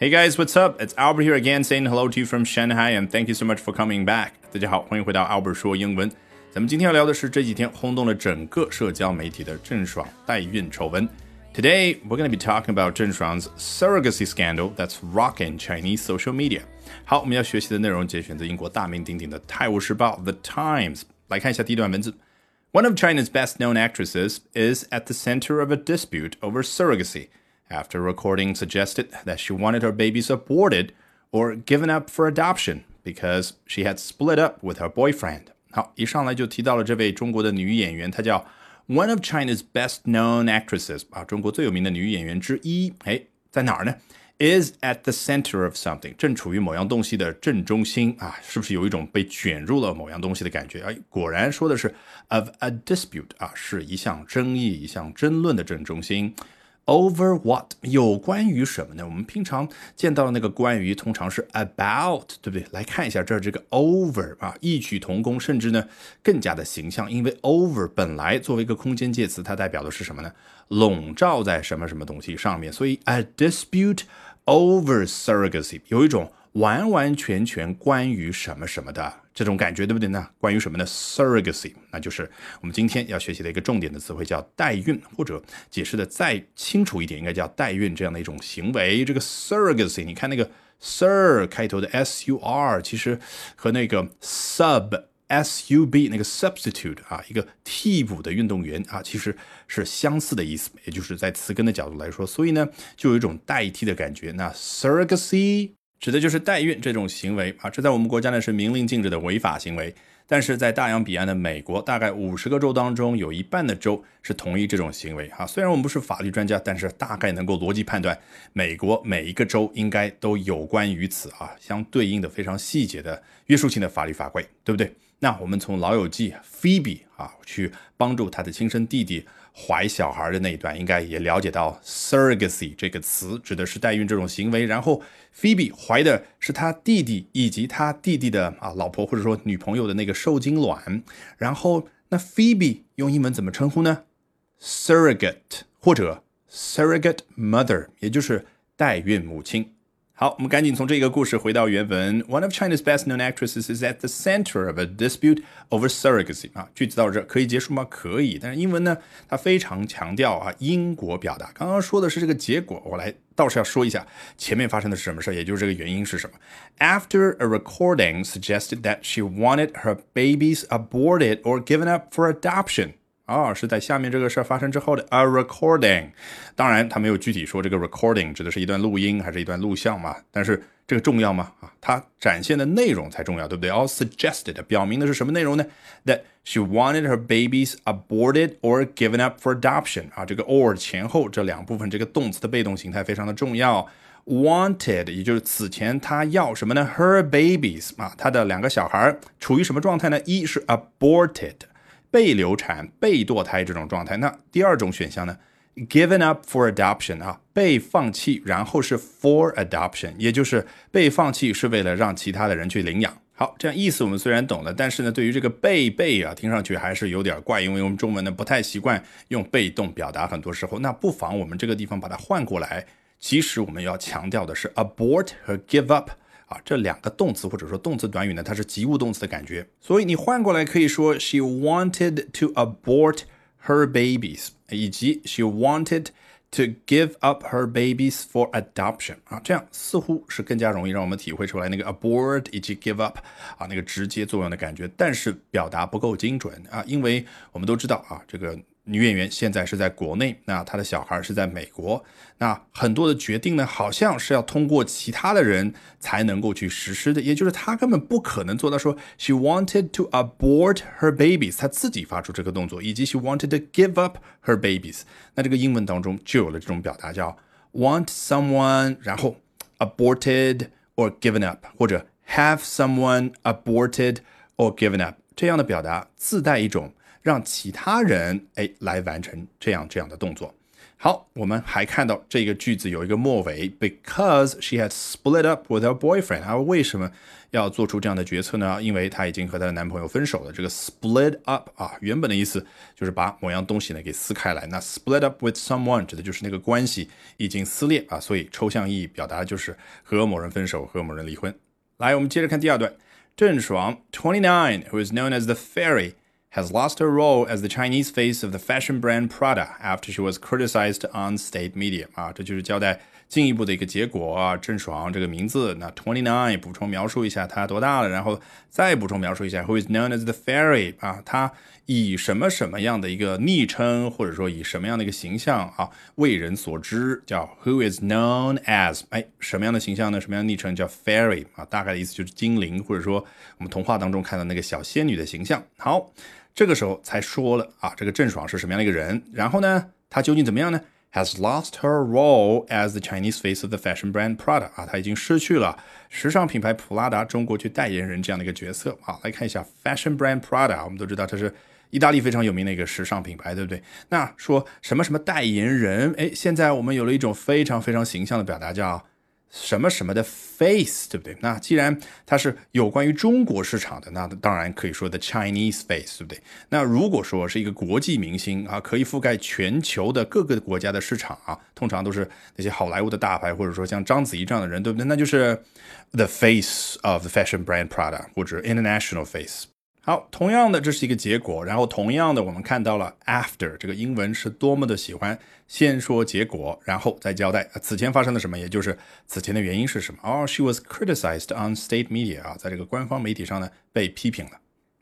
Hey guys, what's up? It's Albert here again, saying hello to you from Shanghai, and thank you so much for coming back. 大家好，欢迎回到 Albert 说英文。咱们今天要聊的是这几天轰动了整个社交媒体的郑爽代孕丑闻。Today we're going to be talking about 郑爽 's surrogacy scandal that's rocking Chinese social media. 好，我们要学习的内容节选自英国大名鼎鼎的《泰晤士报》The Times。来看一下第一段文字。One of China's best-known actresses is at the center of a dispute over surrogacy after recording suggested that she wanted her babies aborted or given up for adoption because she had split up with her boyfriend. 好，一上来就提到了这位中国的女演员，她叫 one of China's best-known actresses 啊，中国最有名的女演员之一。哎，在哪儿呢？Is at the center of something，正处于某样东西的正中心啊，是不是有一种被卷入了某样东西的感觉？哎，果然说的是 of a dispute 啊，是一项争议、一项争论的正中心。 Over what 有关于什么呢？我们平常见到的那个关于通常是 about，对不对？来看一下这这个 over 啊，异曲同工，甚至呢更加的形象。因为 over 本来作为一个空间介词，它代表的是什么呢？笼罩在什么什么东西上面。所以 a dispute over surrogacy 有一种。完完全全关于什么什么的这种感觉，对不对呢？关于什么呢？surrogacy，那就是我们今天要学习的一个重点的词汇，叫代孕，或者解释的再清楚一点，应该叫代孕这样的一种行为。这个 surrogacy，你看那个 sir 开头的 s u r，其实和那个 sub s u b 那个 substitute 啊，一个替补的运动员啊，其实是相似的意思，也就是在词根的角度来说，所以呢，就有一种代替的感觉。那 surrogacy。指的就是代孕这种行为啊，这在我们国家呢是明令禁止的违法行为。但是在大洋彼岸的美国，大概五十个州当中，有一半的州是同意这种行为啊。虽然我们不是法律专家，但是大概能够逻辑判断，美国每一个州应该都有关于此啊相对应的非常细节的约束性的法律法规，对不对？那我们从《老友记》Phoebe 啊去帮助他的亲生弟弟。怀小孩的那一段，应该也了解到 surrogacy 这个词指的是代孕这种行为。然后 Phoebe 怀的是他弟弟以及他弟弟的啊老婆或者说女朋友的那个受精卵。然后那 Phoebe 用英文怎么称呼呢？surrogate 或者 surrogate mother，也就是代孕母亲。好，我们赶紧从这个故事回到原文。One of China's best-known actresses is at the center of a dispute over surrogacy。啊，句子到这可以结束吗？可以。但是英文呢，它非常强调啊因果表达。刚刚说的是这个结果，我来倒是要说一下前面发生的是什么事也就是这个原因是什么。After a recording suggested that she wanted her babies aborted or given up for adoption。 啊，是在下面这个事儿发生之后的 a recording。当然，他没有具体说这个 recording 指的是一段录音还是一段录像嘛？但是这个重要吗？啊，它展现的内容才重要，对不对？All suggested 表明的是什么内容呢？That she wanted her babies aborted or given up for adoption。啊，这个 or 前后这两部分，这个动词的被动形态非常的重要。Wanted 也就是此前她要什么呢？Her babies 啊，她的两个小孩处于什么状态呢？一是 aborted。被流产、被堕胎这种状态，那第二种选项呢？Given up for adoption 啊，被放弃，然后是 for adoption，也就是被放弃是为了让其他的人去领养。好，这样意思我们虽然懂了，但是呢，对于这个被被啊，听上去还是有点怪，因为我们中文呢不太习惯用被动表达，很多时候，那不妨我们这个地方把它换过来。其实我们要强调的是 abort 和 give up。啊，这两个动词或者说动词短语呢，它是及物动词的感觉，所以你换过来可以说 she wanted to abort her babies，以及 she wanted to give up her babies for adoption。啊，这样似乎是更加容易让我们体会出来那个 abort 以及 give up 啊那个直接作用的感觉，但是表达不够精准啊，因为我们都知道啊这个。女演员现在是在国内，那她的小孩是在美国，那很多的决定呢，好像是要通过其他的人才能够去实施的，也就是她根本不可能做到说 she wanted to abort her babies，她自己发出这个动作，以及 she wanted to give up her babies，那这个英文当中就有了这种表达叫 want someone，然后 aborted or given up，或者 have someone aborted or given up，这样的表达自带一种。让其他人哎来完成这样这样的动作。好，我们还看到这个句子有一个末尾，because she had split up with her boyfriend。啊，为什么要做出这样的决策呢？因为她已经和她的男朋友分手了。这个 split up 啊，原本的意思就是把某样东西呢给撕开来。那 split up with someone 指的就是那个关系已经撕裂啊，所以抽象意义表达就是和某人分手，和某人离婚。来，我们接着看第二段，郑爽 twenty nine who is known as the fairy。has lost her role as the Chinese face of the fashion brand Prada after she was criticized on state media 啊，这就是交代 进一步的一个结果啊。郑爽这个名字，那 twenty nine 补充描述一下她多大了，然后再补充描述一下 who is known as the fairy 啊，她以什么什么样的一个昵称，或者说以什么样的一个形象啊为人所知，叫 who is known as 哎什么样的形象呢？什么样昵称叫 fairy 啊？大概的意思就是精灵，或者说我们童话当中看到那个小仙女的形象。好。这个时候才说了啊，这个郑爽是什么样的一个人？然后呢，她究竟怎么样呢？Has lost her role as the Chinese face of the fashion brand Prada 啊，她已经失去了时尚品牌普拉达中国区代言人这样的一个角色啊。来看一下 fashion brand Prada，我们都知道它是意大利非常有名的一个时尚品牌，对不对？那说什么什么代言人？哎，现在我们有了一种非常非常形象的表达，叫。什么什么的 face，对不对？那既然它是有关于中国市场的，那当然可以说的 Chinese face，对不对？那如果说是一个国际明星啊，可以覆盖全球的各个国家的市场啊，通常都是那些好莱坞的大牌，或者说像章子怡这样的人，对不对？那就是 the face of the fashion brand Prada 或者 international face。好，同样的，这是一个结果。然后，同样的，我们看到了 after 这个英文是多么的喜欢先说结果，然后再交代此前发生了什么，也就是此前的原因是什么。哦，she was criticized on state media 啊，在这个官方媒体上呢被批评了。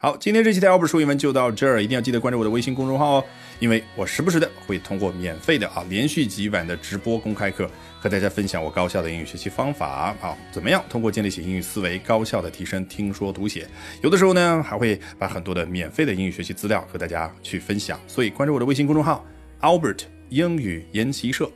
好，今天这期的 Albert 说英文就到这儿，一定要记得关注我的微信公众号哦，因为我时不时的会通过免费的啊连续几晚的直播公开课和大家分享我高效的英语学习方法。啊，怎么样？通过建立起英语思维，高效的提升听说读写，有的时候呢还会把很多的免费的英语学习资料和大家去分享，所以关注我的微信公众号 Albert 英语研习社。